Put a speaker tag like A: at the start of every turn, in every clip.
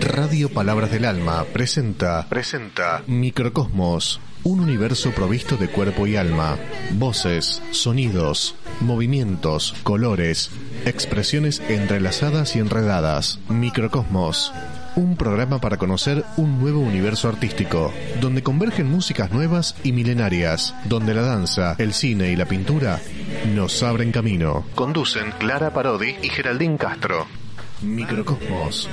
A: Radio Palabras del Alma presenta, presenta Microcosmos, un universo provisto de cuerpo y alma, voces, sonidos, movimientos, colores, expresiones entrelazadas y enredadas. Microcosmos, un programa para conocer un nuevo universo artístico, donde convergen músicas nuevas y milenarias, donde la danza, el cine y la pintura nos abren camino. Conducen Clara Parodi y Geraldine Castro. Microcosmos.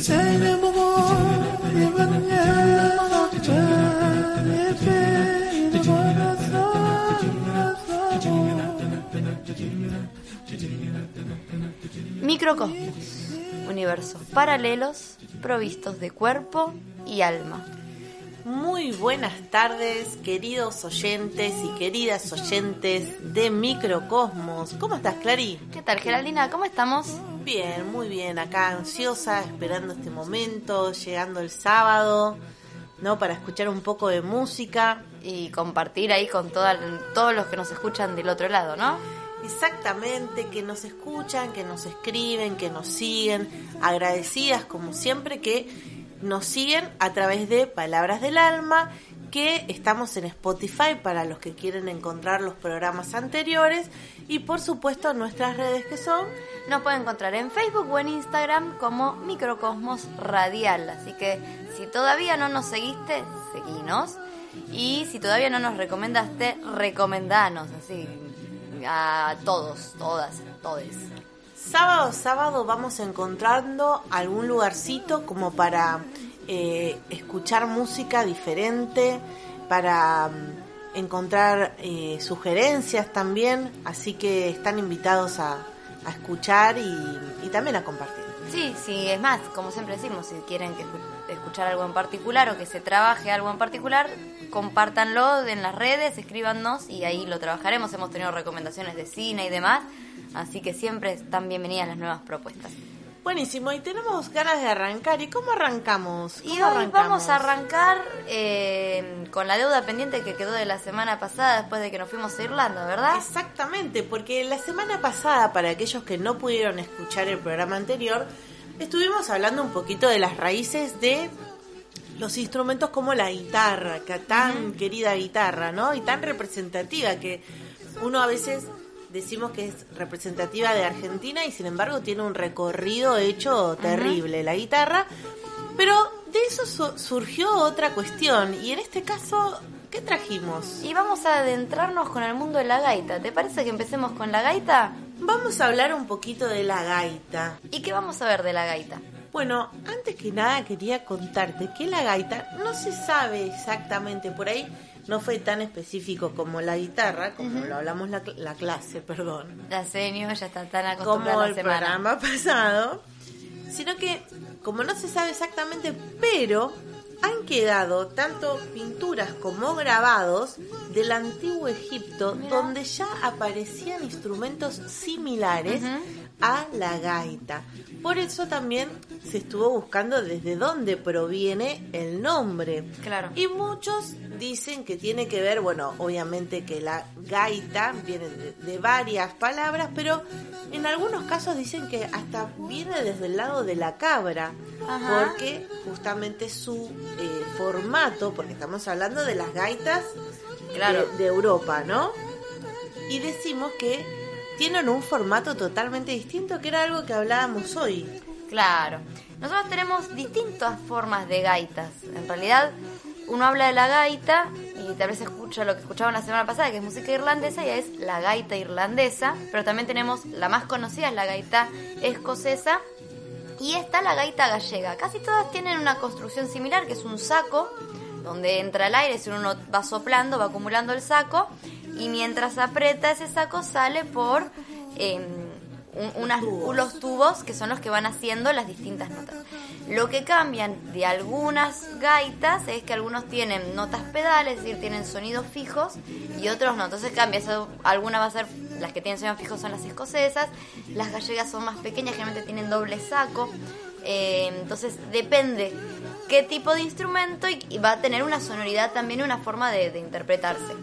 B: Say no Microcosmos, universos paralelos provistos de cuerpo y alma.
C: Muy buenas tardes, queridos oyentes y queridas oyentes de Microcosmos. ¿Cómo estás, Clary?
B: ¿Qué tal, Geraldina? ¿Cómo estamos?
C: Bien, muy bien. Acá ansiosa, esperando este momento, llegando el sábado, ¿no? Para escuchar un poco de música.
B: Y compartir ahí con toda- todos los que nos escuchan del otro lado, ¿no?
C: Exactamente, que nos escuchan, que nos escriben, que nos siguen, agradecidas como siempre que nos siguen a través de Palabras del Alma, que estamos en Spotify para los que quieren encontrar los programas anteriores y por supuesto nuestras redes que son
B: Nos pueden encontrar en Facebook o en Instagram como Microcosmos Radial. Así que si todavía no nos seguiste, seguinos. Y si todavía no nos recomendaste, recomendanos. Así a todos, todas, todes.
C: Sábado, sábado vamos encontrando algún lugarcito como para eh, escuchar música diferente, para mm, encontrar eh, sugerencias también, así que están invitados a, escuchar y también a compartir.
B: Sí, sí, es más, como siempre decimos, si quieren que escu- escuchar algo en particular o que se trabaje algo en particular, compártanlo en las redes, escríbanos y ahí lo trabajaremos. Hemos tenido recomendaciones de cine y demás, así que siempre están bienvenidas las nuevas propuestas.
C: Buenísimo, y tenemos ganas de arrancar. ¿Y cómo arrancamos?
B: Y
C: ¿Cómo
B: hoy
C: arrancamos?
B: vamos a arrancar eh, con la deuda pendiente que quedó de la semana pasada después de que nos fuimos a Irlanda, ¿verdad?
C: Exactamente, porque la semana pasada, para aquellos que no pudieron escuchar el programa anterior, estuvimos hablando un poquito de las raíces de los instrumentos como la guitarra, que tan querida guitarra, ¿no? Y tan representativa que uno a veces decimos que es representativa de Argentina y sin embargo tiene un recorrido hecho terrible la guitarra, pero de eso su- surgió otra cuestión y en este caso, ¿qué trajimos?
B: Y vamos a adentrarnos con el mundo de la gaita. ¿Te parece que empecemos con la gaita?
C: Vamos a hablar un poquito de la gaita.
B: ¿Y qué vamos a ver de la gaita?
C: Bueno, antes que nada quería contarte que la gaita no se sabe exactamente por ahí, no fue tan específico como la guitarra, como lo hablamos la, la clase, perdón,
B: La seño ya está tan acostumbrada
C: como el
B: la
C: programa pasado, sino que como no se sabe exactamente, pero han quedado tanto pinturas como grabados del antiguo Egipto donde ya aparecían instrumentos similares a la gaita. Por eso también se estuvo buscando desde dónde proviene el nombre.
B: Claro.
C: Y muchos dicen que tiene que ver, bueno, obviamente que la gaita viene de, de varias palabras, pero en algunos casos dicen que hasta viene desde el lado de la cabra,
B: Ajá.
C: porque justamente su eh, formato, porque estamos hablando de las gaitas
B: Claro.
C: de, de Europa, ¿no? Y decimos que tienen un formato totalmente distinto, que era algo que hablábamos hoy.
B: Claro. Nosotros tenemos distintas formas de gaitas. En realidad, uno habla de la gaita y tal vez escucha lo que escuchaban la semana pasada, que es música irlandesa, y es la gaita irlandesa. Pero también tenemos la más conocida, es la gaita escocesa. Y está la gaita gallega. Casi todas tienen una construcción similar, que es un saco donde entra el aire, si uno va soplando, va acumulando el saco, y mientras aprieta ese saco sale por em, un- unas, los tubos que son los que van haciendo las distintas notas. Lo que cambian de algunas gaitas es que algunos tienen notas pedales, es decir, tienen sonidos fijos y otros no. Entonces cambia. Eso, alguna va a ser, las que tienen sonidos fijos son las escocesas, las gallegas son más pequeñas, generalmente tienen doble saco. Eh, entonces depende qué tipo de instrumento y, va a tener una sonoridad también, una forma de, interpretarse.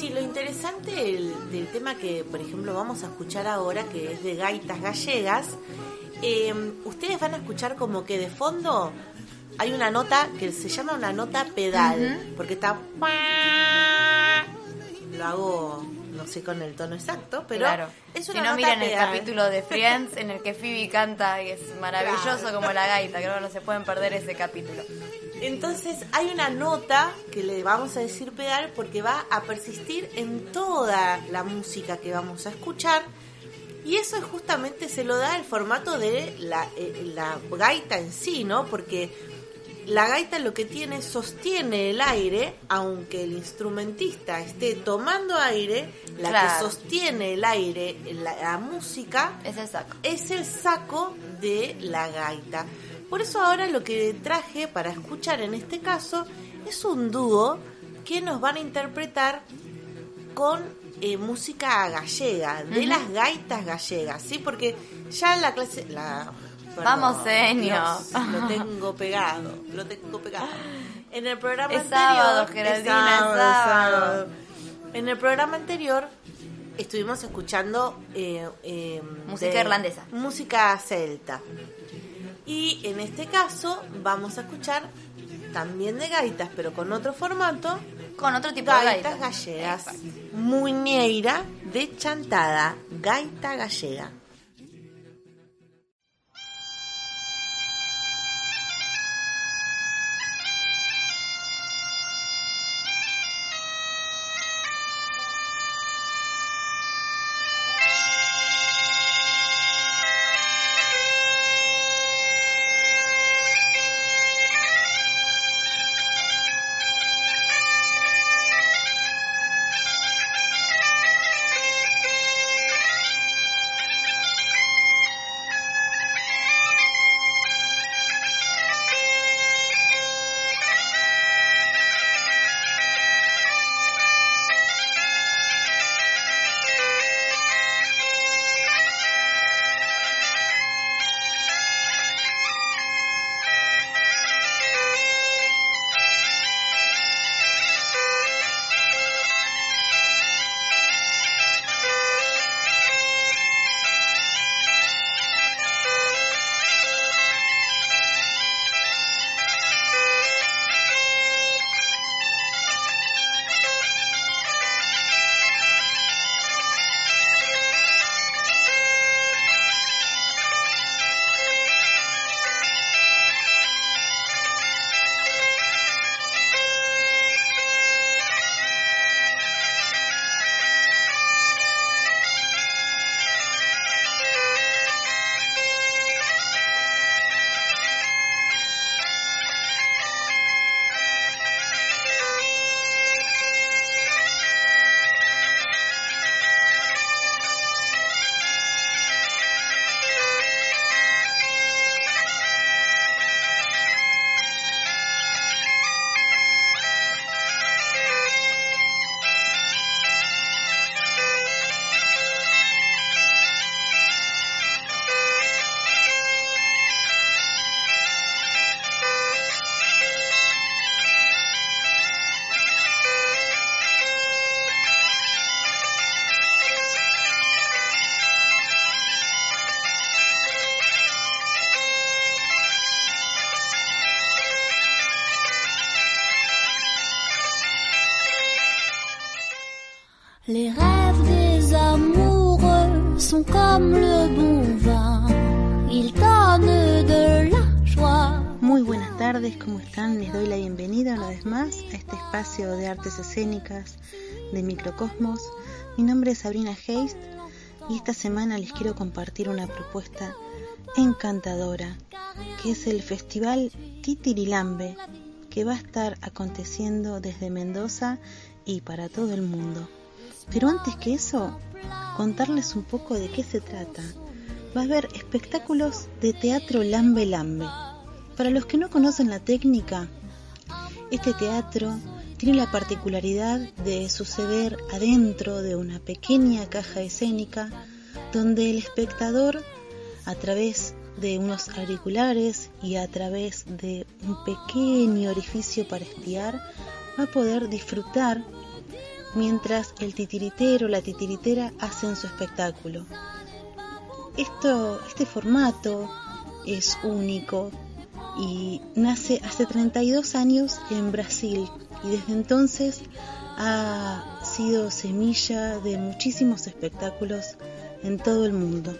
C: Sí, lo interesante del, tema que, por ejemplo, vamos a escuchar ahora, que es de gaitas gallegas, eh, ustedes van a escuchar como que de fondo hay una nota que se llama una nota pedal, porque está... Lo hago no sé con el tono exacto, pero
B: es una si no miren el capítulo de Friends en el que Phoebe canta y es maravilloso como la gaita, creo que no se pueden perder ese capítulo.
C: Entonces hay una nota que le vamos a decir pedal porque va a persistir en toda la música que vamos a escuchar. Y eso es justamente se lo da el formato de la, eh, la gaita en sí, ¿no? Porque la gaita lo que tiene sostiene el aire, aunque el instrumentista esté tomando aire, la que sostiene el aire, la, música,
B: es el saco.
C: Es el saco de la gaita. Por eso ahora lo que traje para escuchar en este caso es un dúo que nos van a interpretar con eh, música gallega, de las gaitas gallegas, ¿sí? Porque ya la clase, la
B: Vamos, señor.
C: lo tengo pegado, lo tengo pegado. En el programa
B: es
C: anterior.
B: Sábado, Geraldina,
C: En el programa anterior estuvimos escuchando eh, eh,
B: música irlandesa.
C: Música celta. Y en este caso vamos a escuchar también de gaitas, pero con otro formato.
B: Con otro tipo
C: de
B: gaitas.
C: gallegas. Muñeira de chantada, gaita gallega.
D: Tardes, ¿cómo están? Les doy la bienvenida una vez más a este espacio de artes escénicas de Microcosmos. Mi nombre es Sabrina Heist y esta semana les quiero compartir una propuesta encantadora que es el Festival Titirilambe que va a estar aconteciendo desde Mendoza y para todo el mundo. Pero antes que eso, contarles un poco de qué se trata. Va a haber espectáculos de teatro lambe lambe. Para los que no conocen la técnica, este teatro tiene la particularidad de suceder adentro de una pequeña caja escénica donde el espectador a través de unos auriculares y a través de un pequeño orificio para espiar va a poder disfrutar mientras el titiritero o la titiritera hacen su espectáculo. Esto, este formato es único y nace hace 32 años en Brasil y desde entonces ha sido semilla de muchísimos espectáculos en todo el mundo.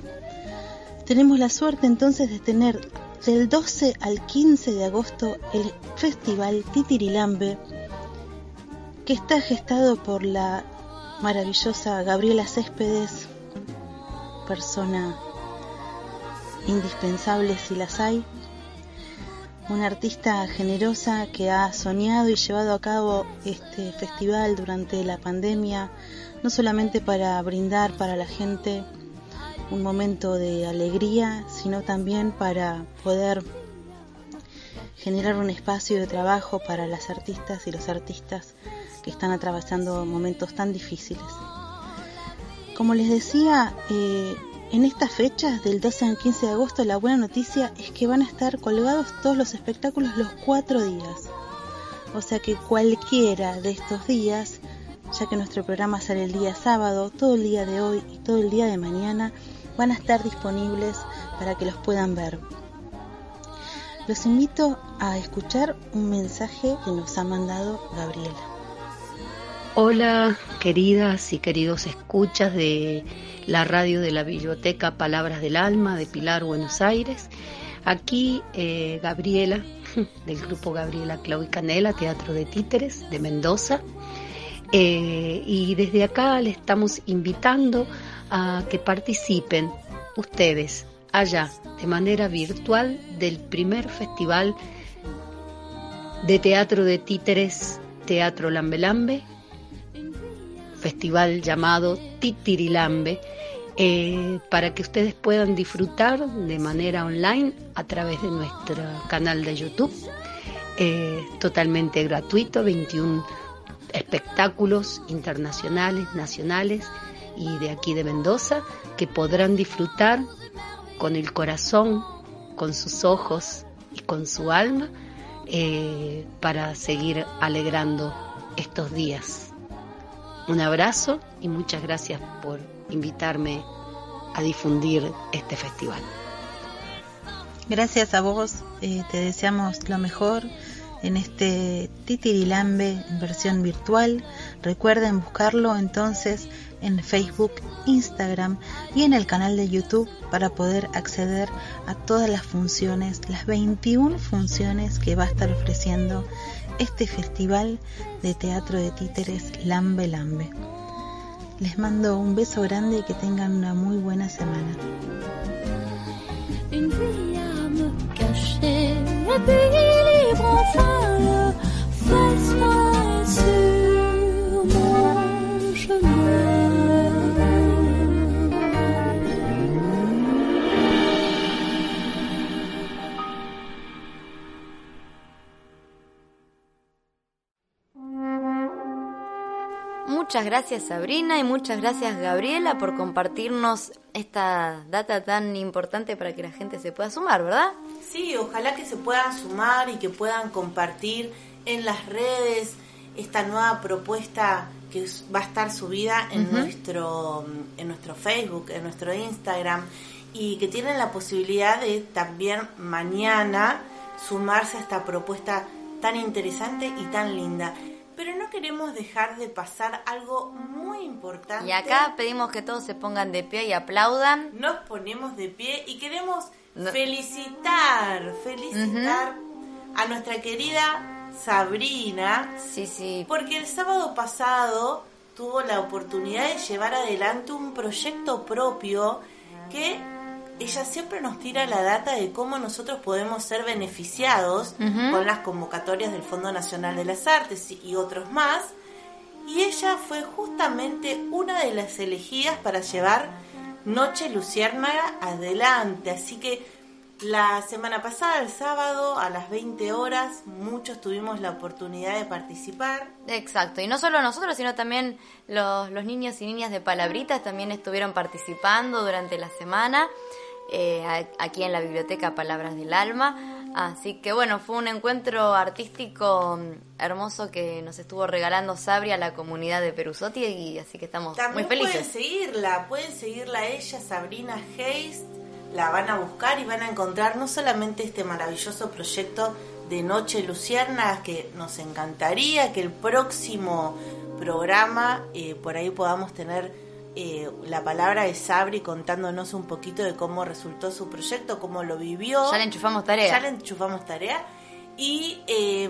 D: Tenemos la suerte entonces de tener del 12 al 15 de agosto el Festival Titirilambe, que está gestado por la maravillosa Gabriela Céspedes, persona indispensable si las hay, una artista generosa que ha soñado y llevado a cabo este festival durante la pandemia, no solamente para brindar para la gente un momento de alegría, sino también para poder generar un espacio de trabajo para las artistas y los artistas que están atravesando momentos tan difíciles. Como les decía, eh, en estas fechas, del 12 al 15 de agosto, la buena noticia es que van a estar colgados todos los espectáculos los cuatro días. O sea que cualquiera de estos días, ya que nuestro programa sale el día sábado, todo el día de hoy y todo el día de mañana, van a estar disponibles para que los puedan ver. Los invito a escuchar un mensaje que nos ha mandado Gabriela.
E: Hola, queridas y queridos escuchas de la radio de la Biblioteca Palabras del Alma de Pilar, Buenos Aires. Aquí eh, Gabriela, del grupo Gabriela Clau y Canela, Teatro de Títeres de Mendoza. Eh, y desde acá le estamos invitando a que participen ustedes allá de manera virtual del primer festival de teatro de títeres Teatro Lambelambe, festival llamado Titirilambe, eh, para que ustedes puedan disfrutar de manera online a través de nuestro canal de YouTube, eh, totalmente gratuito, 21 espectáculos internacionales, nacionales y de aquí de Mendoza que podrán disfrutar con el corazón, con sus ojos y con su alma eh, para seguir alegrando estos días. Un abrazo y muchas gracias por invitarme a difundir este festival.
D: Gracias a vos, eh, te deseamos lo mejor en este Titirilambe en versión virtual. Recuerden buscarlo entonces en Facebook, Instagram y en el canal de YouTube para poder acceder a todas las funciones, las 21 funciones que va a estar ofreciendo este festival de teatro de títeres Lambe Lambe. Les mando un beso grande y que tengan una muy buena semana.
B: Muchas gracias Sabrina y muchas gracias Gabriela por compartirnos esta data tan importante para que la gente se pueda sumar, ¿verdad?
C: Sí, ojalá que se puedan sumar y que puedan compartir en las redes esta nueva propuesta que va a estar subida en nuestro en nuestro Facebook, en nuestro Instagram y que tienen la posibilidad de también mañana sumarse a esta propuesta tan interesante y tan linda. Pero no queremos dejar de pasar algo muy importante.
B: Y acá pedimos que todos se pongan de pie y aplaudan.
C: Nos ponemos de pie y queremos felicitar, felicitar a nuestra querida Sabrina.
B: Sí, sí.
C: Porque el sábado pasado tuvo la oportunidad de llevar adelante un proyecto propio que ella siempre nos tira la data de cómo nosotros podemos ser beneficiados con las convocatorias del Fondo Nacional de las Artes y otros más. Y ella fue justamente una de las elegidas para llevar Noche Luciérnaga adelante. Así que La semana pasada, el sábado, a las 20 horas, muchos tuvimos la oportunidad de participar.
B: Exacto, y no solo nosotros, sino también los, los niños y niñas de Palabritas también estuvieron participando durante la semana eh, aquí en la biblioteca Palabras del Alma. Así que bueno, fue un encuentro artístico mm, hermoso que nos estuvo regalando Sabri a la comunidad de Perusotti y así que estamos
C: También
B: muy
C: pueden
B: felices.
C: seguirla, pueden seguirla ella, Sabrina Heist. La van a buscar y van a encontrar no solamente este maravilloso proyecto de Noche Lucierna, que nos encantaría que el próximo programa eh, por ahí podamos tener eh, la palabra de Sabri contándonos un poquito de cómo resultó su proyecto, cómo lo vivió.
B: Ya le enchufamos tarea.
C: Ya le enchufamos tarea. Y, eh,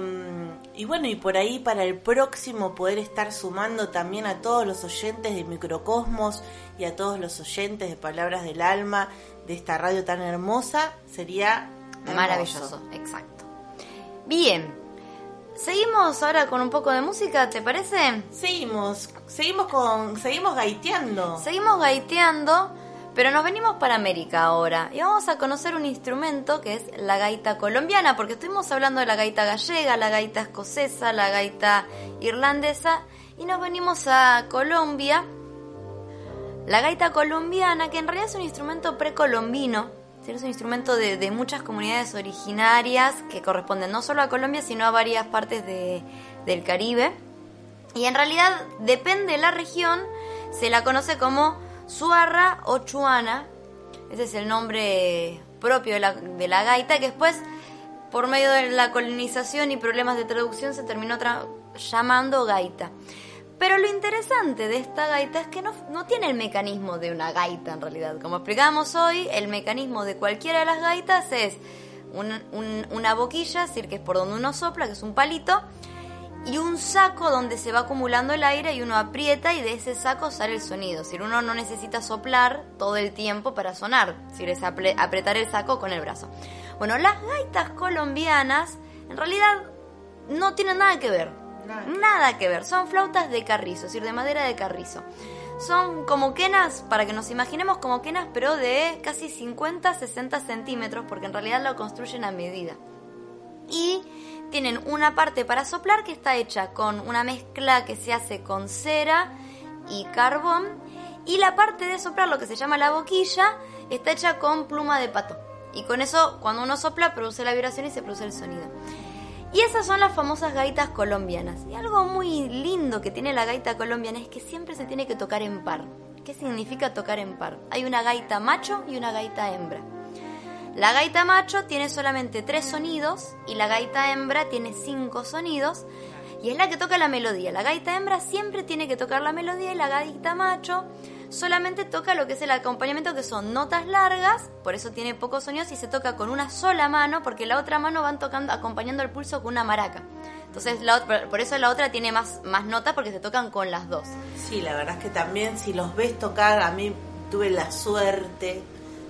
C: y bueno, y por ahí para el próximo poder estar sumando también a todos los oyentes de Microcosmos y a todos los oyentes de Palabras del Alma de esta radio tan hermosa, sería hermoso.
B: Maravilloso, exacto. Bien, seguimos ahora con un poco de música, ¿te parece?
C: Seguimos, seguimos con, seguimos gaiteando.
B: Seguimos gaiteando, pero nos venimos para América ahora y vamos a conocer un instrumento que es la gaita colombiana, porque estuvimos hablando de la gaita gallega, la gaita escocesa, la gaita irlandesa y nos venimos a Colombia. La gaita colombiana, que en realidad es un instrumento precolombino, es un instrumento de, muchas comunidades originarias que corresponden no solo a Colombia, sino a varias partes de- del Caribe. Y en realidad depende de la región, se la conoce como suarra o chuana. Ese es el nombre propio de la, de la gaita que después, por medio de la colonización y problemas de traducción, se terminó llamando gaita. Pero lo interesante de esta gaita es que no, tiene el mecanismo de una gaita en realidad. Como explicamos hoy, el mecanismo de cualquiera de las gaitas es un- un- una boquilla, es decir, que es por donde uno sopla, que es un palito, y un saco donde se va acumulando el aire y uno aprieta y de ese saco sale el sonido. Es decir, uno no necesita soplar todo el tiempo para sonar, es decir, es apre- apretar el saco con el brazo. Bueno, las gaitas colombianas en realidad no tienen nada que ver.
C: Nada que
B: ver. Son flautas de carrizo, es decir, de madera de carrizo. Son como quenas, para que nos imaginemos como quenas, pero de casi 50-60 centímetros, porque en realidad lo construyen a medida y tienen una parte para soplar que está hecha con una mezcla que se hace con cera y carbón y la parte de soplar, lo que se llama la boquilla, está hecha con pluma de pato. Y con eso, cuando uno sopla, produce la vibración y se produce el sonido. Y esas son las famosas gaitas colombianas. Y algo muy lindo que tiene la gaita colombiana es que siempre se tiene que tocar en par. ¿Qué significa tocar en par? Hay una gaita macho y una gaita hembra. La gaita macho tiene solamente tres sonidos y la gaita hembra tiene cinco sonidos y es la que toca la melodía. La gaita hembra siempre tiene que tocar la melodía y la gaita macho solamente toca lo que es el acompañamiento que son notas largas, por eso tiene pocos sonidos y se toca con una sola mano porque la otra mano van tocando acompañando el pulso con una maraca. Entonces la por eso la otra tiene más, más notas porque se tocan con las dos.
C: Sí, la verdad es que también si los ves tocar, a mí tuve la suerte,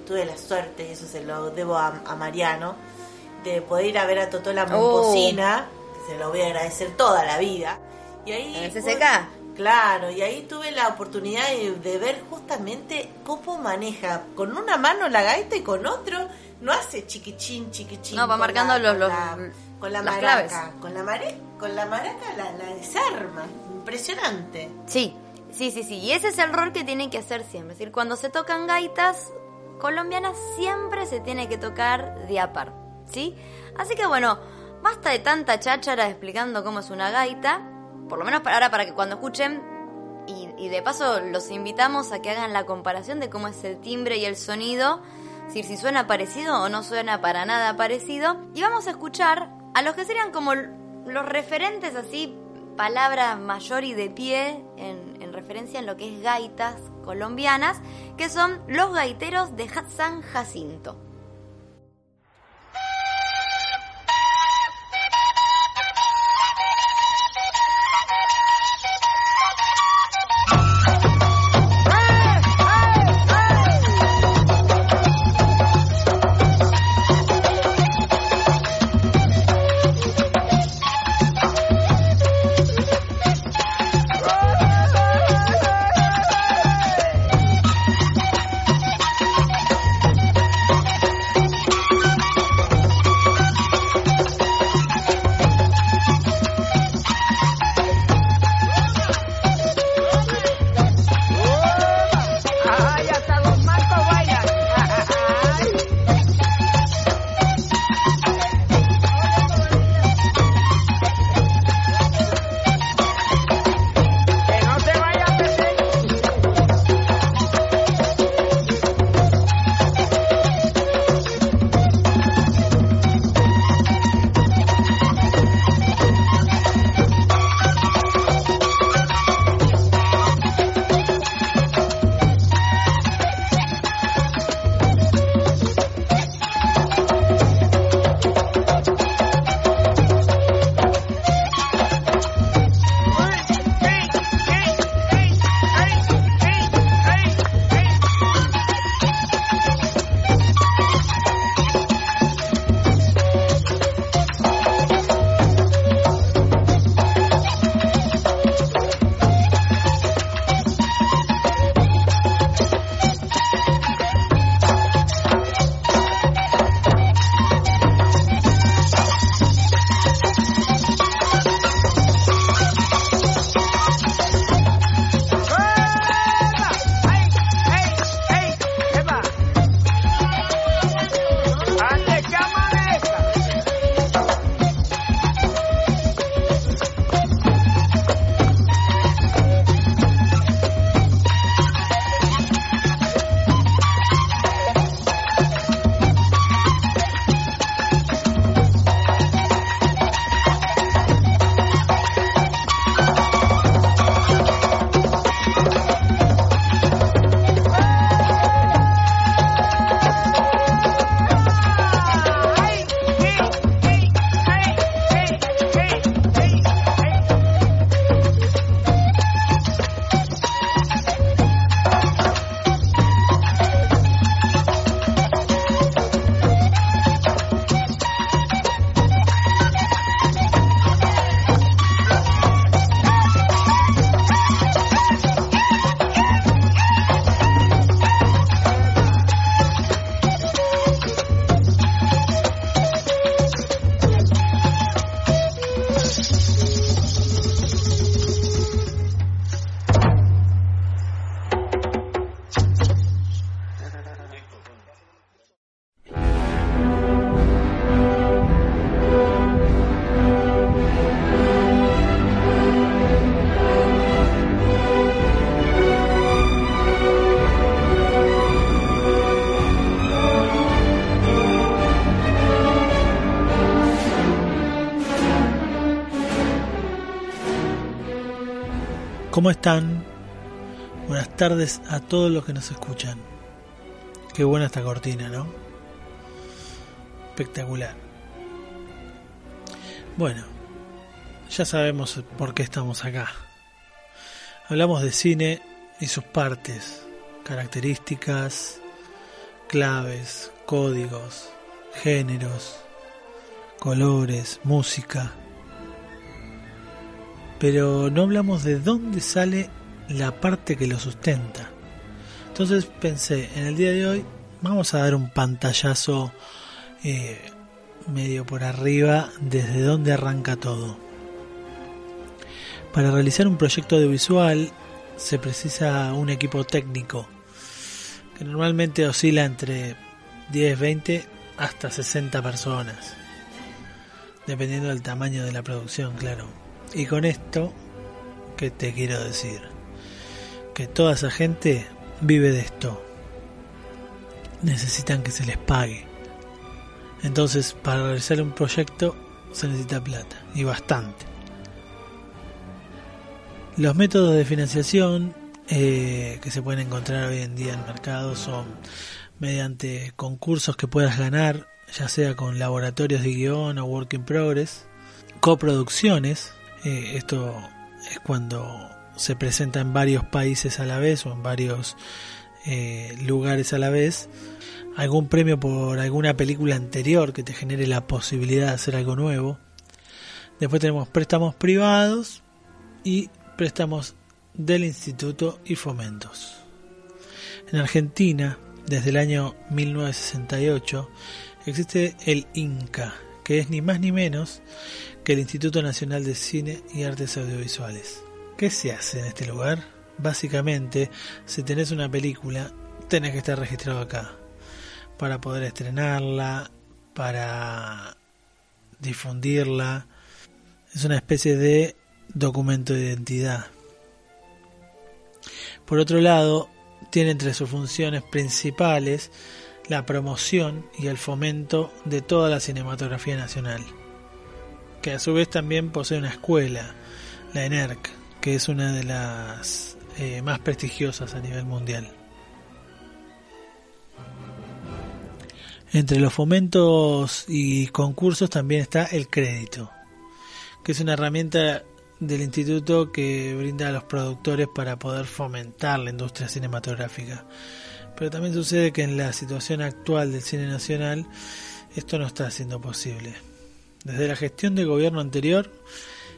C: tuve la suerte, y eso se lo debo a, a Mariano, de poder ir a ver a Totola
B: Oh.
C: Momposina, que se lo voy a agradecer toda la vida. Y ahí
B: ¿En CCK?
C: Claro, y ahí tuve la oportunidad de, de ver justamente cómo maneja con una mano la gaita y con otro no hace chiquichín, chiquichín.
B: No, va marcando
C: la-
B: los-
C: con
B: los-
C: la- con la
B: las
C: maraca,
B: claves.
C: con la mare, con la maraca la, la desarma, impresionante.
B: Sí, sí, sí, sí. Y ese es el rol que tienen que hacer siempre. Es decir, cuando se tocan gaitas colombianas, siempre se tiene que tocar de a par. ¿Sí? Así que bueno, basta de tanta cháchara explicando cómo es una gaita. Por lo menos para ahora, para que cuando escuchen. Y, de paso, los invitamos a que hagan la comparación de cómo es el timbre y el sonido. Decir, si suena parecido o no suena para nada parecido. Y vamos a escuchar a los que serían como los referentes así palabra mayor y de pie en, en referencia en lo que es gaitas colombianas, que son los gaiteros de San Jacinto.
F: ¿Cómo están? Buenas tardes a todos los que nos escuchan. Qué buena esta cortina, ¿no? Espectacular. Bueno, ya sabemos por qué estamos acá. Hablamos de cine y sus partes, características, claves, códigos, géneros, colores, música. Pero no hablamos de dónde sale la parte que lo sustenta. Entonces pensé, en el día de hoy vamos a dar un pantallazo eh, medio por arriba desde dónde arranca todo. Para realizar un proyecto audiovisual se precisa un equipo técnico que normalmente oscila entre 10, 20 hasta 60 personas, dependiendo del tamaño de la producción, claro. Y con esto, ¿qué te quiero decir? Que toda esa gente vive de esto. Necesitan que se les pague. Entonces, para realizar un proyecto se necesita plata, y bastante. Los métodos de financiación eh, que se pueden encontrar hoy en día en el mercado son mediante concursos que puedas ganar, ya sea con laboratorios de guion o work in progress, coproducciones, eh, esto es cuando se presenta en varios países a la vez o en varios eh, lugares a la vez, algún premio por alguna película anterior que te genere la posibilidad de hacer algo nuevo. Después tenemos préstamos privados y préstamos del instituto y fomentos. En Argentina, desde el año 1968, existe el INCA, que es ni más ni menos el Instituto Nacional de Cine y Artes Audiovisuales. ¿Qué se hace en este lugar? Básicamente, si tenés una película, tenés que estar registrado acá para poder estrenarla, para difundirla. Es una especie de documento de identidad. Por otro lado, tiene entre sus funciones principales la promoción y el fomento de toda la cinematografía nacional, que a su vez también posee una escuela, la ENERC, que es una de las eh, más prestigiosas a nivel mundial. Entre los fomentos y concursos también está el crédito, que es una herramienta del instituto que brinda a los productores para poder fomentar la industria cinematográfica. Pero también sucede que en la situación actual del cine nacional esto no está siendo posible. Desde la gestión del gobierno anterior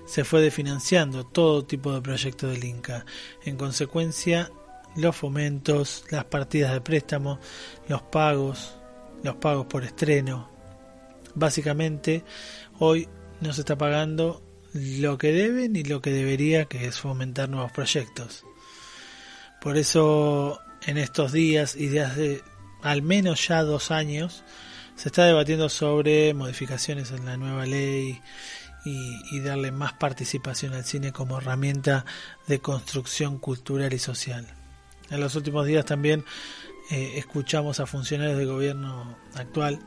F: se fue desfinanciando todo tipo de proyectos del Inca. En consecuencia, los fomentos, las partidas de préstamo, los pagos, los pagos por estreno. Básicamente, hoy no se está pagando lo que deben y lo que debería, que es fomentar nuevos proyectos. Por eso en estos días y desde al menos ya dos años se está debatiendo sobre modificaciones en la nueva ley y, darle más participación al cine como herramienta de construcción cultural y social. En los últimos días también eh, escuchamos a funcionarios del gobierno actual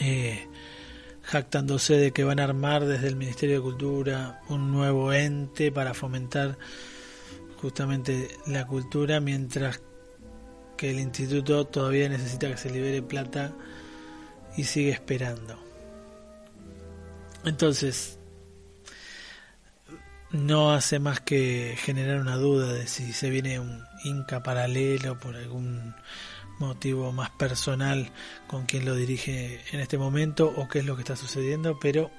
F: eh, jactándose de que van a armar desde el Ministerio de Cultura un nuevo ente para fomentar justamente la cultura, mientras que el instituto todavía necesita que se libere plata y sigue esperando. Entonces, no hace más que generar una duda de si se viene un Inca paralelo por algún motivo más personal con quien lo dirige en este momento o qué es lo que está sucediendo, pero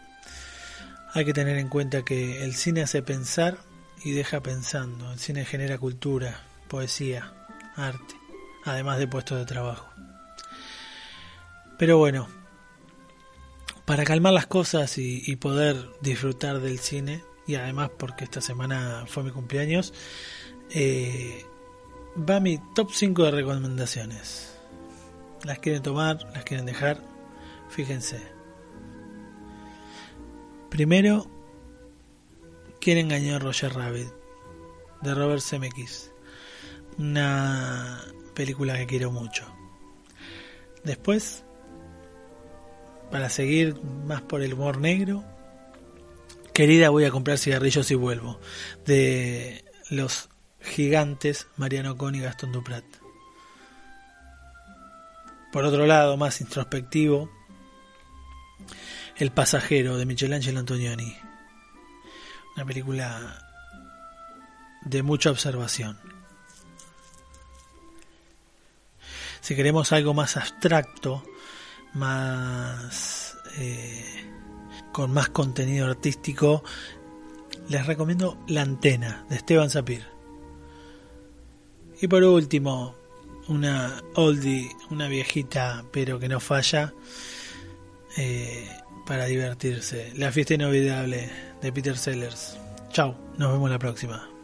F: hay que tener en cuenta que el cine hace pensar y deja pensando. El cine genera cultura, poesía, arte, además de puestos de trabajo. Pero bueno, para calmar las cosas y, poder disfrutar del cine, y además porque esta semana fue mi cumpleaños, eh, va mi top 5 de recomendaciones. Las quieren tomar, las quieren dejar, fíjense. Primero, ¿Quién engañó a Roger Rabbit? de Robert Zemeckis. Una película que quiero mucho. Después, para seguir más por el humor negro, Querida, voy a comprar cigarrillos y vuelvo. De los gigantes Mariano Con y Gastón Duprat. Por otro lado, más introspectivo, El pasajero de Michelangelo Antonioni. Una película de mucha observación. Si queremos algo más abstracto, más eh, con más contenido artístico, les recomiendo La Antena de Esteban Sapir. Y por último, una oldie, una viejita pero que no falla, eh, para divertirse. La fiesta inolvidable de Peter Sellers. Chao, nos vemos la próxima.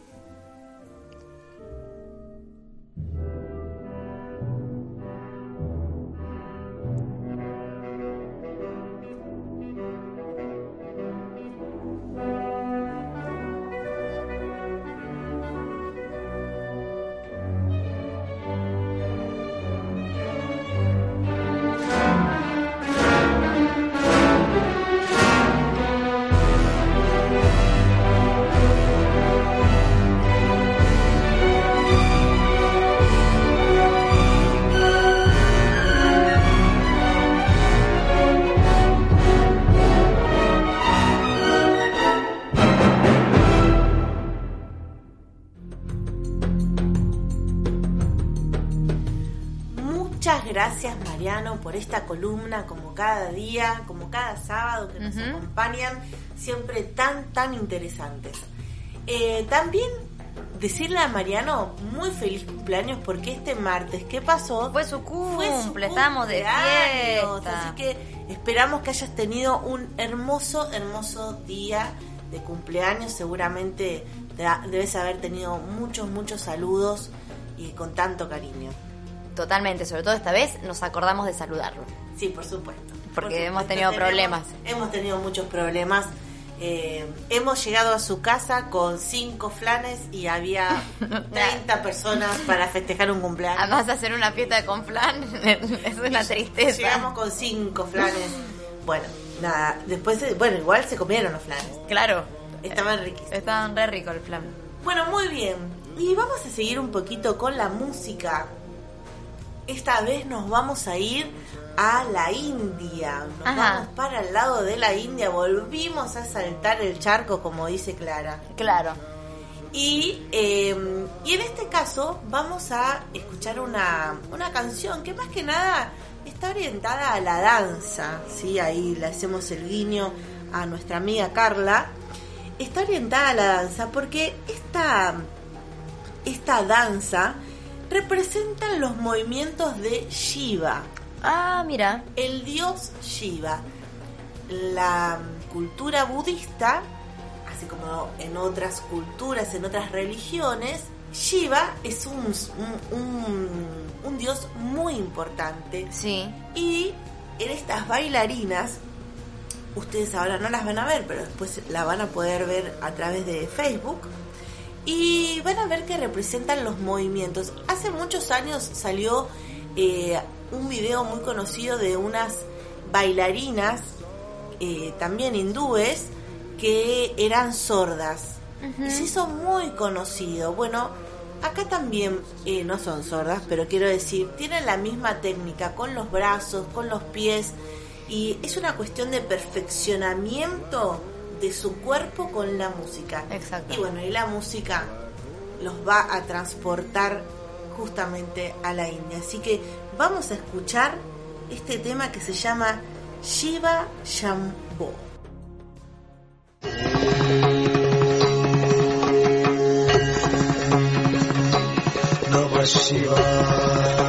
C: Acompañan, siempre tan, tan interesantes. Eh, también decirle a Mariano muy feliz cumpleaños porque este martes, ¿qué pasó?
B: Fue su
C: Fue su
B: cumple, estábamos de
C: cumpleaños,
B: fiesta.
C: Así que esperamos que hayas tenido un hermoso, hermoso día de cumpleaños. Seguramente te- debes haber tenido muchos, muchos saludos y con tanto cariño.
B: Totalmente, sobre todo esta vez nos acordamos de saludarlo.
C: Sí, por supuesto.
B: Porque
C: Por
B: hemos tenido
C: tenemos-
B: problemas.
C: Hemos tenido muchos problemas. Eh, hemos llegado a su casa con cinco flanes y había 30 personas para festejar un cumpleaños.
B: Además, hacer una fiesta con flan es una tristeza.
C: Llegamos con cinco flanes. Bueno, nada, después, bueno, igual se comieron los flanes.
B: Claro,
C: Estaban riquísimos.
B: estaban re rico el flan.
C: Bueno, muy bien. Y vamos a seguir un poquito con la música. Esta vez nos vamos a ir a la India. Nos
B: Ajá.
C: vamos para el lado de la India. Volvimos a saltar el charco, como dice Clara.
B: Claro.
C: Y, eh, y en este caso vamos a escuchar una, una canción que más que nada está orientada a la danza. ¿sí? Ahí le hacemos el guiño a nuestra amiga Carla. Está orientada a la danza porque esta, esta danza representa los movimientos de Shiva
B: Ah, mira.
C: el dios Shiva. La cultura budista, así como en otras culturas, en otras religiones, Shiva es un, un, un- un dios muy importante.
B: Sí.
C: Y en estas bailarinas, ustedes ahora no las van a ver, pero después la van a poder ver a través de Facebook. Y van a ver que representan los movimientos. Hace muchos años salió eh, un video muy conocido de unas bailarinas, eh, también hindúes, que eran sordas. Y se hizo muy conocido. Bueno, acá también eh, no son sordas, pero quiero decir, tienen la misma técnica con los brazos, con los pies. Y es una cuestión de perfeccionamiento de su cuerpo con la música.
B: Exacto.
C: Y bueno, y la música los va a transportar justamente a la India. Así que vamos a escuchar este tema que se llama Shiva Shambho.
G: Namah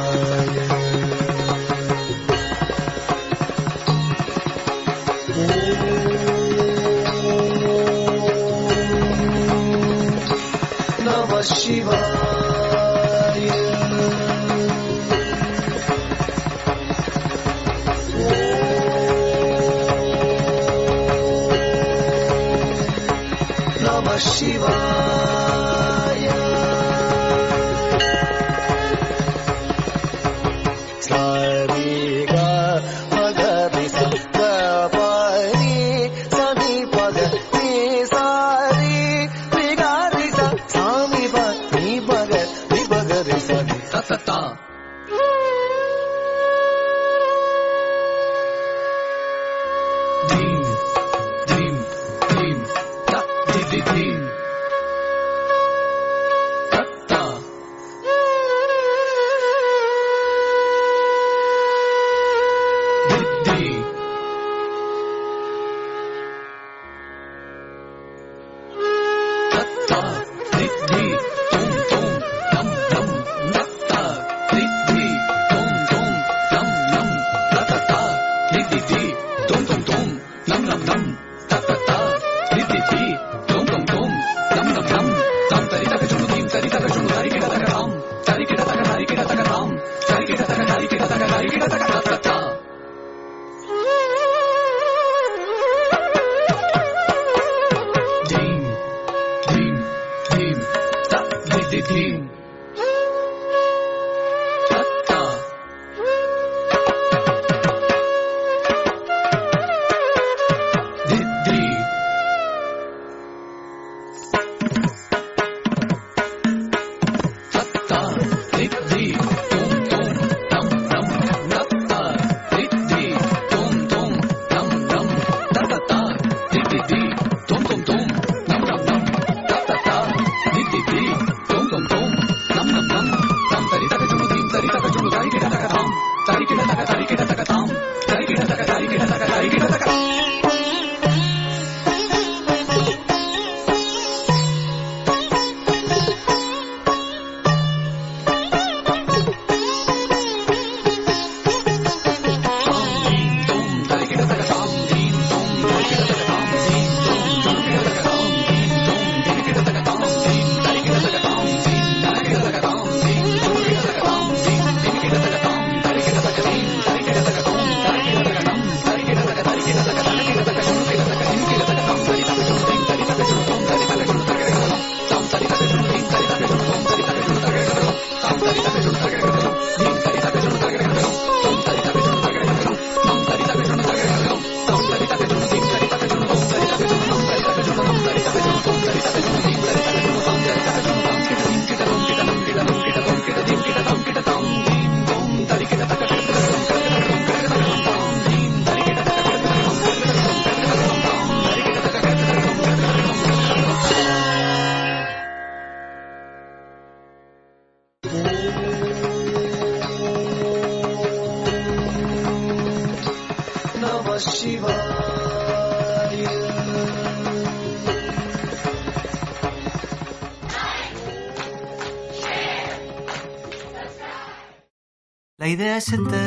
H: eternamente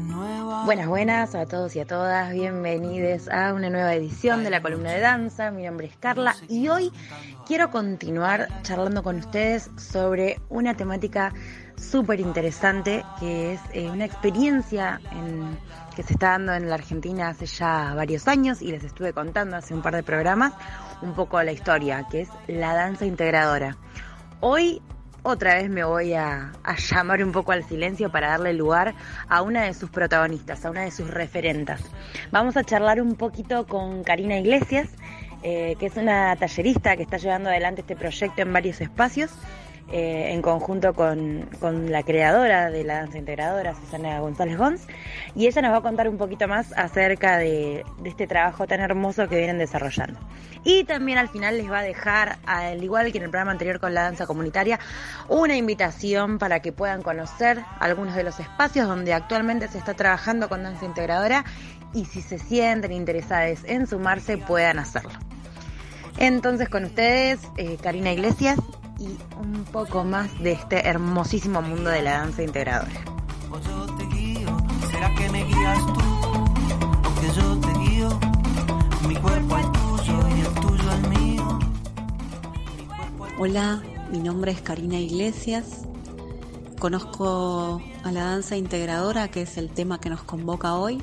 H: nueva.
I: Buenas, buenas a todos y a todas. Bienvenidos a una nueva edición de la columna de danza. Mi nombre es Carla y hoy quiero continuar charlando con ustedes sobre una temática súper interesante que es eh, una experiencia en- que se está dando en la Argentina hace ya varios años y les estuve contando hace un par de programas un poco la historia, que es la danza integradora. Hoy otra vez me voy a, llamar un poco al silencio para darle lugar a una de sus protagonistas, a una de sus referentas. Vamos a charlar un poquito con Karina Iglesias, eh, que es una tallerista que está llevando adelante este proyecto en varios espacios. Eh, en conjunto con, con la creadora de la danza integradora, Susana González Gons, y ella nos va a contar un poquito más acerca de, de este trabajo tan hermoso que vienen desarrollando. Y también al final les va a dejar, al igual que en el programa anterior con la danza comunitaria, una invitación para que puedan conocer algunos de los espacios donde actualmente se está trabajando con danza integradora y si se sienten interesados en sumarse puedan hacerlo. Entonces con ustedes, eh, Karina Iglesias y un poco más de este hermosísimo mundo de la danza integradora.
H: O yo te guío, será que me guías tú. O que yo te guío, mi cuerpo al tuyo y el tuyo al mío.
J: Hola, mi nombre es Karina Iglesias. Conozco a la danza integradora, que es el tema que nos convoca hoy,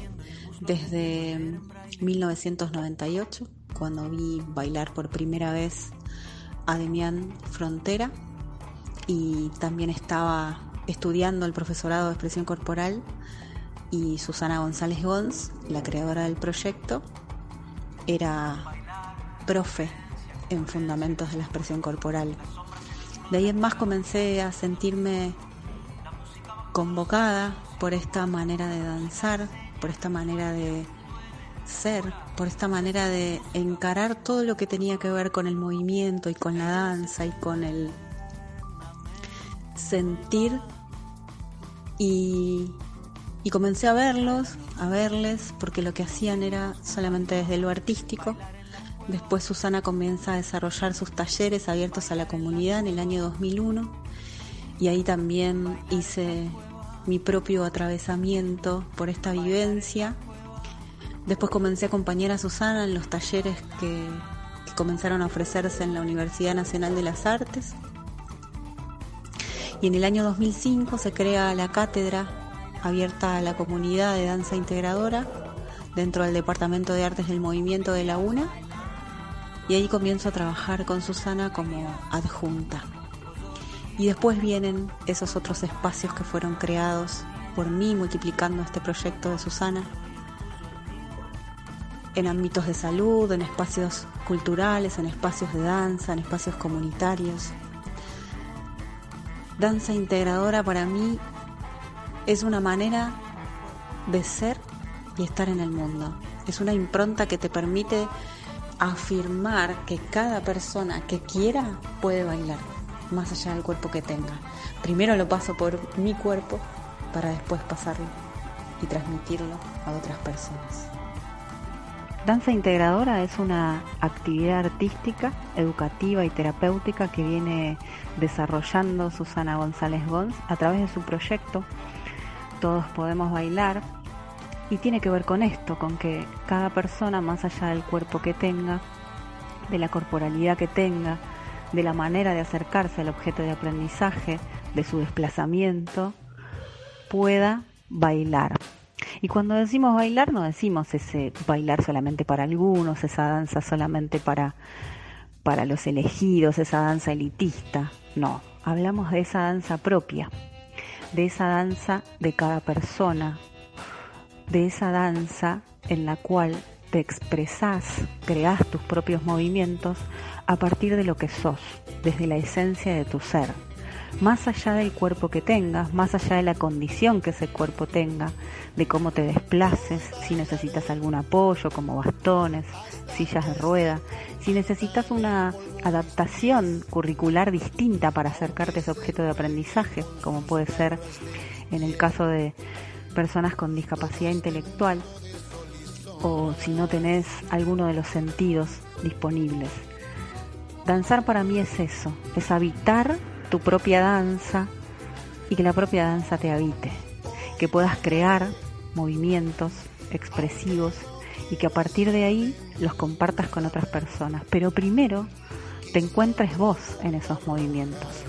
J: desde 1998, cuando vi bailar por primera vez a Frontera y también estaba estudiando el profesorado de expresión corporal y Susana González Gons, la creadora del proyecto, era profe en fundamentos de la expresión corporal. De ahí en más comencé a sentirme convocada por esta manera de danzar, por esta manera de ser, por esta manera de encarar todo lo que tenía que ver con el movimiento y con la danza y con el sentir y, y comencé a verlos, a verles, porque lo que hacían era solamente desde lo artístico. Después Susana comienza a desarrollar sus talleres abiertos a la comunidad en el año 2001 y ahí también hice mi propio atravesamiento por esta vivencia. Después comencé a acompañar a Susana en los talleres que, comenzaron a ofrecerse en la Universidad Nacional de las Artes. Y en el año 2005 se crea la cátedra abierta a la comunidad de danza integradora dentro del Departamento de Artes del Movimiento de la UNA. Y ahí comienzo a trabajar con Susana como adjunta. Y después vienen esos otros espacios que fueron creados por mí multiplicando este proyecto de Susana en ámbitos de salud, en espacios culturales, en espacios de danza, en espacios comunitarios. Danza integradora para mí es una manera de ser y estar en el mundo. Es una impronta que te permite afirmar que cada persona que quiera puede bailar, más allá del cuerpo que tenga. Primero lo paso por mi cuerpo para después pasarlo y transmitirlo a otras personas. Danza integradora es una actividad artística, educativa y terapéutica que viene desarrollando Susana González Gons a través de su proyecto Todos Podemos Bailar y tiene que ver con esto, con que cada persona, más allá del cuerpo que tenga, de la corporalidad que tenga, de la manera de acercarse al objeto de aprendizaje, de su desplazamiento, pueda bailar. Y cuando decimos bailar, no decimos ese bailar solamente para algunos, esa danza solamente para, para los elegidos, esa danza elitista. No, hablamos de esa danza propia, de esa danza de cada persona, de esa danza en la cual te expresás, creás tus propios movimientos a partir de lo que sos, desde la esencia de tu ser más allá del cuerpo que tengas, más allá de la condición que ese cuerpo tenga, de cómo te desplaces, si necesitas algún apoyo como bastones, sillas de rueda, si necesitas una adaptación curricular distinta para acercarte a ese objeto de aprendizaje, como puede ser en el caso de personas con discapacidad intelectual, o si no tenés alguno de los sentidos disponibles. Danzar para mí es eso, es habitar tu propia danza y que la propia danza te habite, que puedas crear movimientos expresivos y que a partir de ahí los compartas con otras personas. Pero primero te encuentres vos en esos movimientos,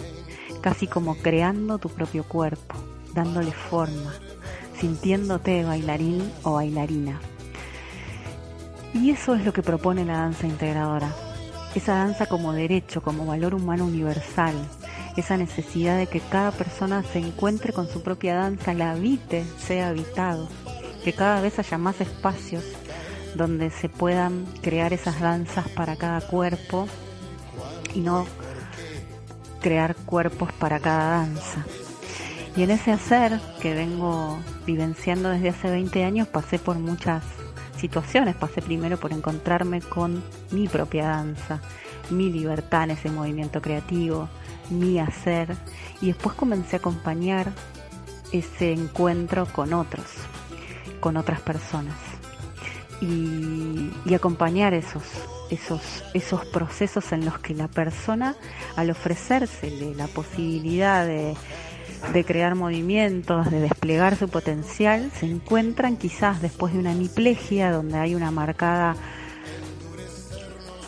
J: casi como creando tu propio cuerpo, dándole forma, sintiéndote bailarín o bailarina. Y eso es lo que propone la danza integradora. Esa danza como derecho, como valor humano universal, esa necesidad de que cada persona se encuentre con su propia danza, la habite, sea habitado, que cada vez haya más espacios donde se puedan crear esas danzas para cada cuerpo y no crear cuerpos para cada danza. Y en ese hacer que vengo vivenciando desde hace 20 años pasé por muchas situaciones. Pasé primero por encontrarme con mi propia danza, mi libertad en ese movimiento creativo, mi hacer y después comencé a acompañar ese encuentro con otros, con otras personas y, acompañar esos, esos, esos procesos en los que la persona al ofrecérsele la posibilidad de, de crear movimientos, de desplegar su potencial, se encuentran quizás después de una hemiplegia donde hay una marcada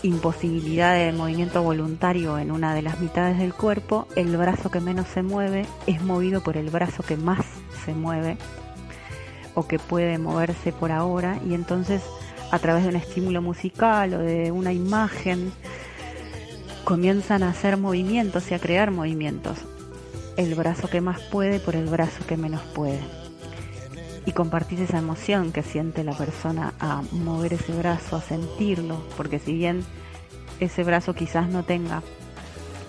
J: imposibilidad de movimiento voluntario en una de las mitades del cuerpo, el brazo que menos se mueve es movido por el brazo que más se mueve o que puede moverse por ahora y entonces a través de un estímulo musical o de una imagen comienzan a hacer movimientos y a crear movimientos. El brazo que más puede por el brazo que menos puede y compartir esa emoción que siente la persona a mover ese brazo, a sentirlo, porque si bien ese brazo quizás no tenga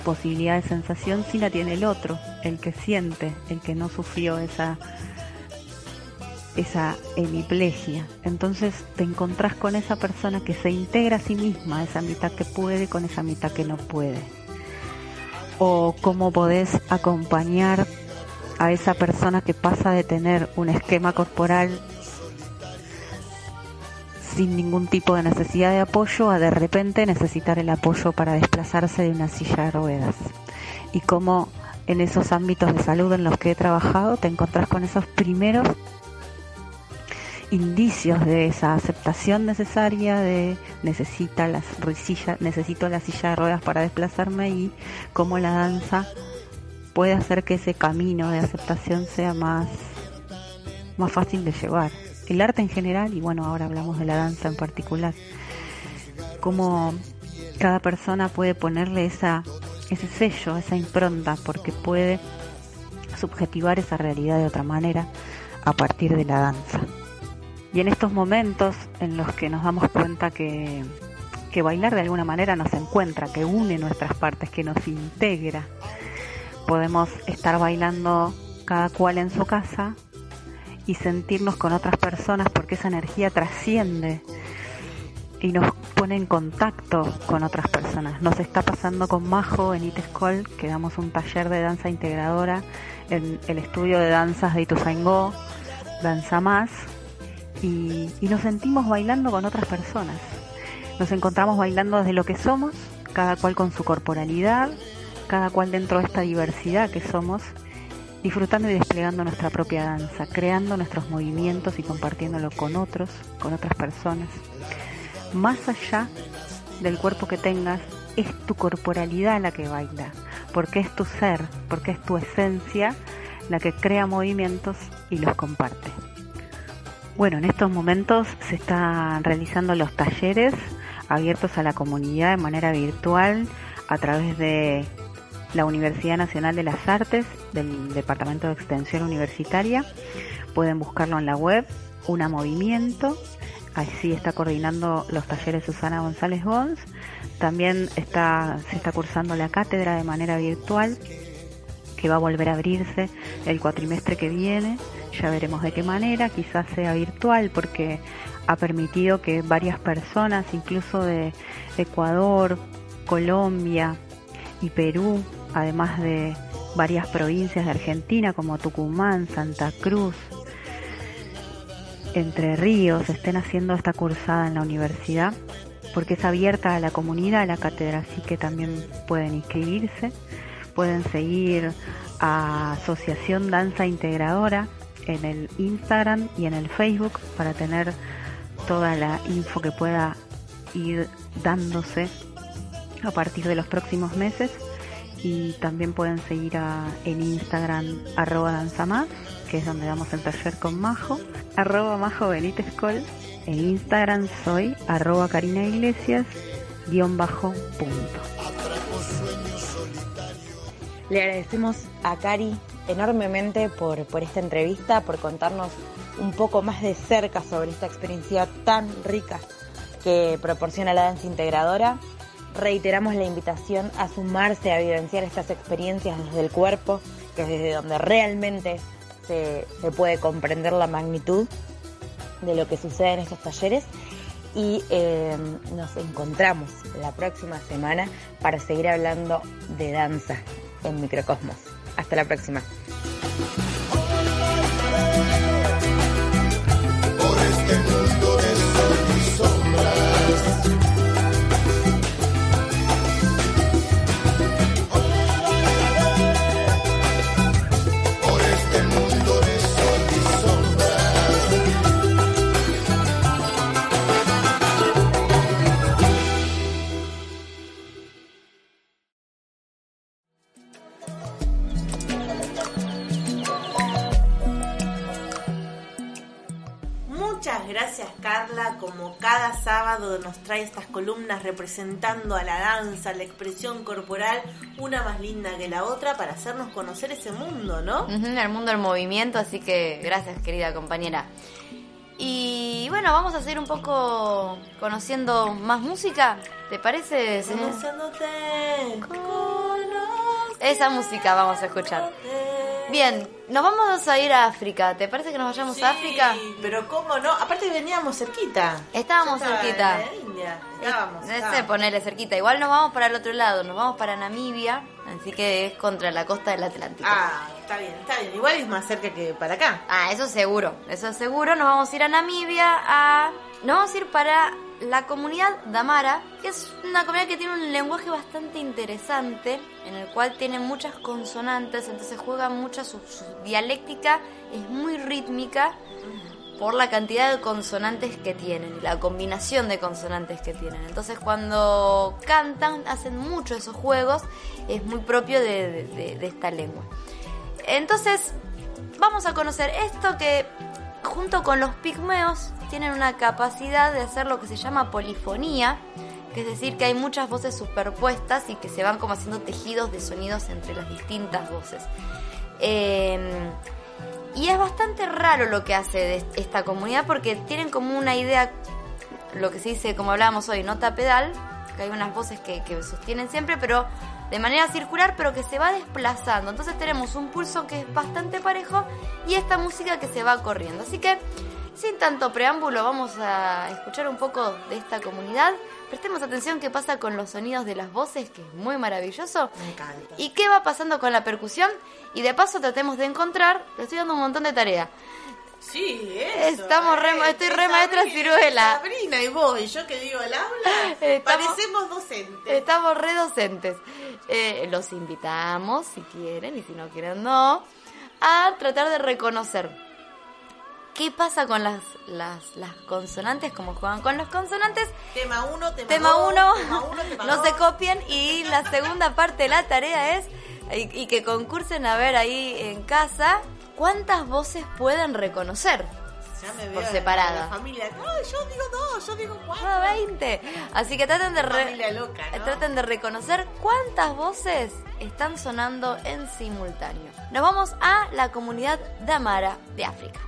J: posibilidad de sensación sí la tiene el otro, el que siente, el que no sufrió esa esa hemiplegia. Entonces te encontrás con esa persona que se integra a sí misma, esa mitad que puede con esa mitad que no puede. O cómo podés acompañar a esa persona que pasa de tener un esquema corporal sin ningún tipo de necesidad de apoyo a de repente necesitar el apoyo para desplazarse de una silla de ruedas. Y cómo en esos ámbitos de salud en los que he trabajado te encontrás con esos primeros indicios de esa aceptación necesaria de necesita las silla, necesito la silla de ruedas para desplazarme y cómo la danza puede hacer que ese camino de aceptación sea más más fácil de llevar. El arte en general y bueno, ahora hablamos de la danza en particular. Cómo cada persona puede ponerle esa ese sello, esa impronta porque puede subjetivar esa realidad de otra manera a partir de la danza. Y en estos momentos en los que nos damos cuenta que, que bailar de alguna manera nos encuentra, que une nuestras partes, que nos integra, podemos estar bailando cada cual en su casa y sentirnos con otras personas porque esa energía trasciende y nos pone en contacto con otras personas. Nos está pasando con Majo en Itescol, que damos un taller de danza integradora en el estudio de danzas de Ituzaingó, Danza Más, y, y nos sentimos bailando con otras personas. Nos encontramos bailando desde lo que somos, cada cual con su corporalidad, cada cual dentro de esta diversidad que somos, disfrutando y desplegando nuestra propia danza, creando nuestros movimientos y compartiéndolo con otros, con otras personas. Más allá del cuerpo que tengas, es tu corporalidad la que baila, porque es tu ser, porque es tu esencia la que crea movimientos y los comparte. Bueno, en estos momentos se están realizando los talleres abiertos a la comunidad de manera virtual a través de la Universidad Nacional de las Artes del Departamento de Extensión Universitaria. Pueden buscarlo en la web, Una Movimiento. Así está coordinando los talleres Susana González Gons. También está, se está cursando la cátedra de manera virtual, que va a volver a abrirse el cuatrimestre que viene. Ya veremos de qué manera, quizás sea virtual, porque ha permitido que varias personas, incluso de Ecuador, Colombia y Perú, además de varias provincias de Argentina como Tucumán, Santa Cruz, Entre Ríos, estén haciendo esta cursada en la universidad, porque es abierta a la comunidad, a la cátedra, así que también pueden inscribirse, pueden seguir a Asociación Danza Integradora en el Instagram y en el Facebook para tener toda la info que pueda ir dándose a partir de los próximos meses y también pueden seguir en Instagram arroba danzamás, que es donde damos el taller con Majo, arroba Majo Benítez Col, en Instagram soy arroba Karina Iglesias, guion bajo punto.
I: Le agradecemos a Cari enormemente por, por esta entrevista, por contarnos un poco más de cerca sobre esta experiencia tan rica que proporciona la danza integradora. Reiteramos la invitación a sumarse a vivenciar estas experiencias desde el cuerpo, que es desde donde realmente se, se puede comprender la magnitud de lo que sucede en estos talleres. Y eh, nos encontramos la próxima semana para seguir hablando de danza en Microcosmos. Hasta la próxima.
G: Por
C: nos trae estas columnas representando a la danza, la expresión corporal, una más linda que la otra para hacernos conocer ese mundo, ¿no?
B: El mundo del movimiento, así que gracias querida compañera. Y bueno, vamos a hacer un poco conociendo más música, ¿te parece?
C: Conociéndote con
B: Esa música vamos a escuchar. Bien, nos vamos a ir a África. ¿Te parece que nos vayamos
C: Sí,
B: a África?
C: Pero cómo no, aparte veníamos cerquita.
B: Estábamos cerquita.
C: en la India. Estábamos,
B: No sé,
C: estábamos.
B: ponerle cerquita. Igual nos vamos para el otro lado, nos vamos para Namibia, así que es contra la costa del Atlántico.
C: Ah, está bien, está bien. Igual es más cerca que para acá.
B: Ah, eso seguro, eso seguro. Nos vamos a ir a Namibia a... Nos vamos a ir para la comunidad Damara, que es una comunidad que tiene un lenguaje bastante interesante, en el cual tiene muchas consonantes, entonces juega mucho su, su dialéctica, es muy rítmica por la cantidad de consonantes que tienen y la combinación de consonantes que tienen. Entonces cuando cantan hacen mucho esos juegos, es muy propio de esta lengua. Entonces, vamos a conocer esto que junto con los pigmeos tienen una capacidad de hacer lo que se llama polifonía, que es decir, que hay muchas voces superpuestas y que se van como haciendo tejidos de sonidos entre las distintas voces. Eh, y es bastante raro lo que hace esta comunidad porque tienen como una idea, lo que se dice, como hablábamos hoy, nota pedal, que hay unas voces que, que sostienen siempre, pero de manera circular, pero que se va desplazando. Entonces tenemos un pulso que es bastante parejo y esta música que se va corriendo. Así que, sin tanto preámbulo, vamos a escuchar un poco de esta comunidad. Prestemos atención qué pasa con los sonidos de las voces, que es muy maravilloso.
C: Me encanta.
B: ¿Y qué va pasando con la percusión? Y de paso tratemos de encontrar, le estoy dando un montón de tarea.
C: Sí, eso.
B: Estamos re-
C: eh,
B: estoy re maestra
C: Sabrina-
B: ciruela.
C: Sabrina y vos, y yo que digo el aula,
B: Estamos-
C: parecemos docentes.
B: Estamos redocentes. Eh, los invitamos, si quieren, y si no quieren, no, a tratar de reconocer qué pasa con las, las, las consonantes, cómo juegan con las consonantes.
C: Tema 1, tema
B: Tema
C: 2,
B: 1,
C: tema
B: no se copien. Y la segunda parte de la tarea es, y, y que concursen a ver ahí en casa, cuántas voces pueden reconocer.
C: Ya me veo
B: por separada.
C: La familia, "Ay, yo digo dos, yo digo cuatro.
B: Ah, 20. Así que traten de, re-
C: Familia loca, ¿no?
B: traten de reconocer cuántas voces están sonando en simultáneo. Nos vamos a la comunidad de Amara de África.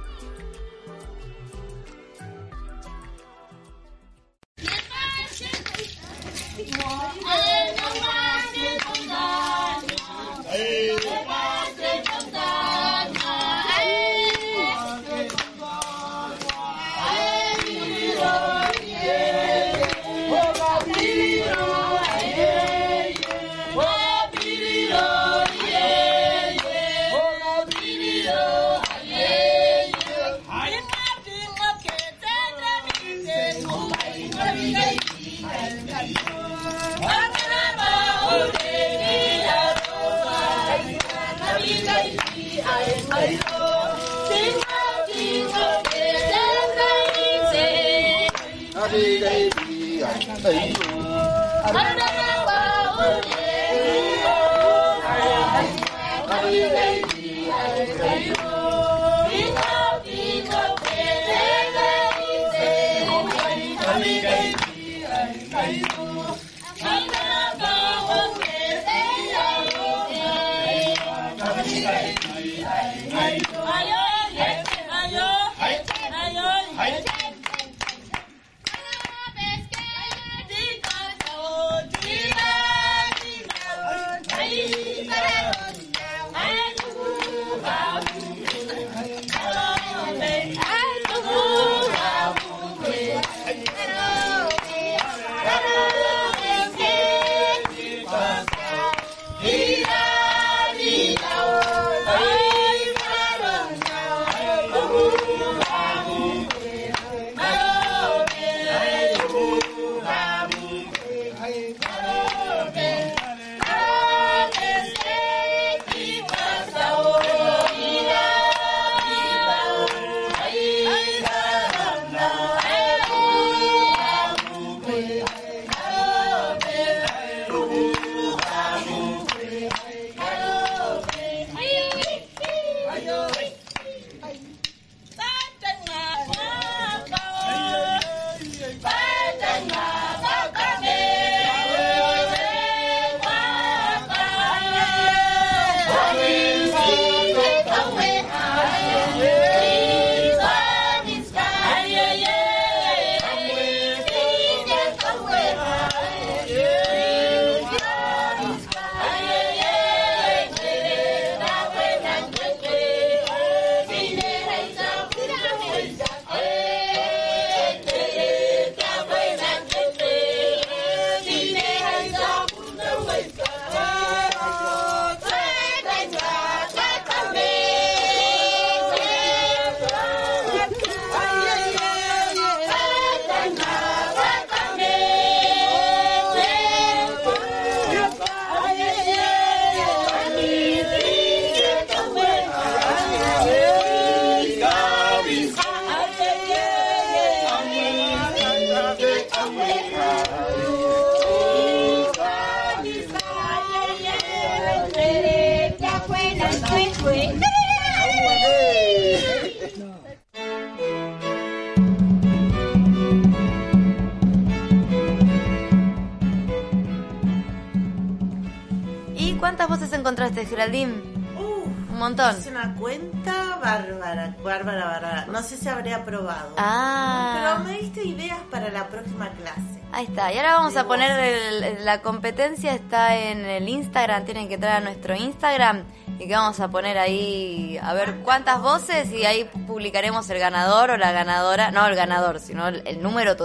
B: Ah.
C: Pero me diste ideas para la próxima clase.
B: Ahí está. Y ahora vamos a poner el- la competencia. Está en el Instagram. Tienen que entrar a nuestro Instagram. Y que vamos a poner ahí a ver cuántas voces. Y ahí publicaremos el ganador o la ganadora. No el ganador, sino el, el número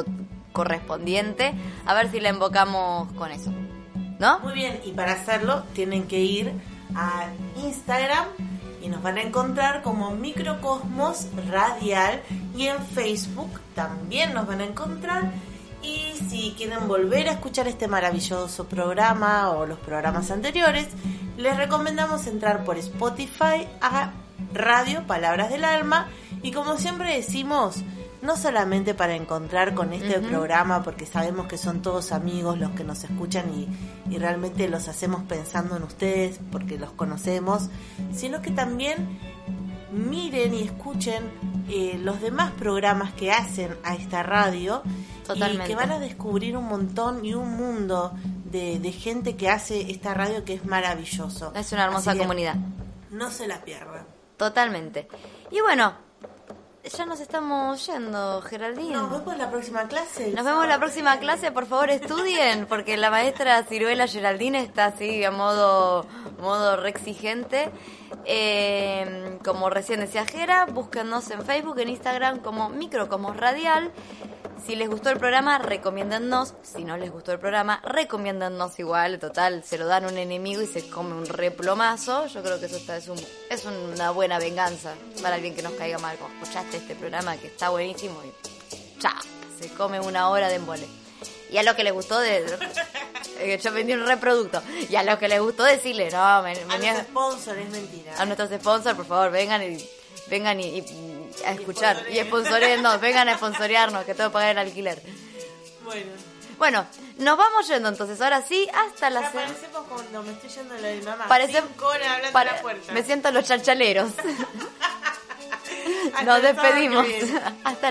B: correspondiente. A ver si la invocamos con eso. ¿No?
C: Muy bien, y para hacerlo tienen que ir a Instagram y nos van a encontrar como Microcosmos Radial y en Facebook también nos van a encontrar. Y si quieren volver a escuchar este maravilloso programa o los programas anteriores, les recomendamos entrar por Spotify a Radio Palabras del Alma y como siempre decimos, no solamente para encontrar con este programa, porque sabemos que son todos amigos los que nos escuchan y, y realmente los hacemos pensando en ustedes porque los conocemos, sino que también miren y escuchen eh, los demás programas que hacen a esta radio y que van a descubrir un montón y un mundo de, de gente que hace esta radio que es maravilloso.
B: Es una hermosa
C: Así
B: comunidad.
C: No se la pierdan.
B: Totalmente. Y bueno, ya nos estamos yendo, Geraldine.
C: Nos vemos la próxima clase.
B: Nos vemos la próxima clase, por favor estudien, porque la maestra Ciruela Geraldine está así a modo, modo re exigente. Eh, como recién decía Jera, búsquennos en Facebook, en Instagram como Microcosmos Radial. Si les gustó el programa, recomiéndennos. Si no les gustó el programa, recomiéndennos igual. Total, se lo dan un enemigo y se come un replomazo. Yo creo que eso está, es, un- es una buena venganza para alguien que nos caiga mal. Como escuchaste este programa que está buenísimo y cha, se come una hora de embole. Y a los que les gustó, de, yo vendí un reproducto. Y a los que les gustó, decirle, no, me,
C: A
B: venía-
C: los sponsors es mentira.
B: a nuestros sponsors, por favor, vengan y vengan y, y- a escuchar y sponsorearnos, vengan a sponsorearnos, que tengo que pagar el alquiler.
C: Bueno.
B: Bueno, nos vamos yendo entonces, ahora sí, hasta la semana.
C: parecemos cuando me estoy yendo a lo de mamá.
B: Parece-
C: Cinco horas hablando la puerta.
B: me siento los chachaleros.
C: Hasta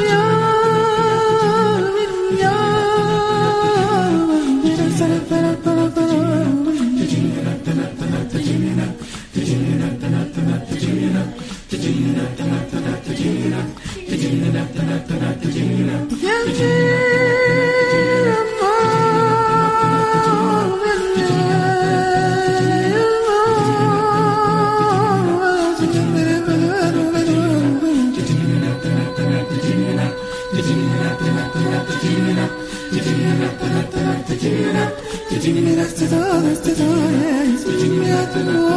C: Yeah. Yeah.
B: Nos
C: el sábado que
B: despedimos.
C: viene.
B: Hasta la próxima.
G: Thank you.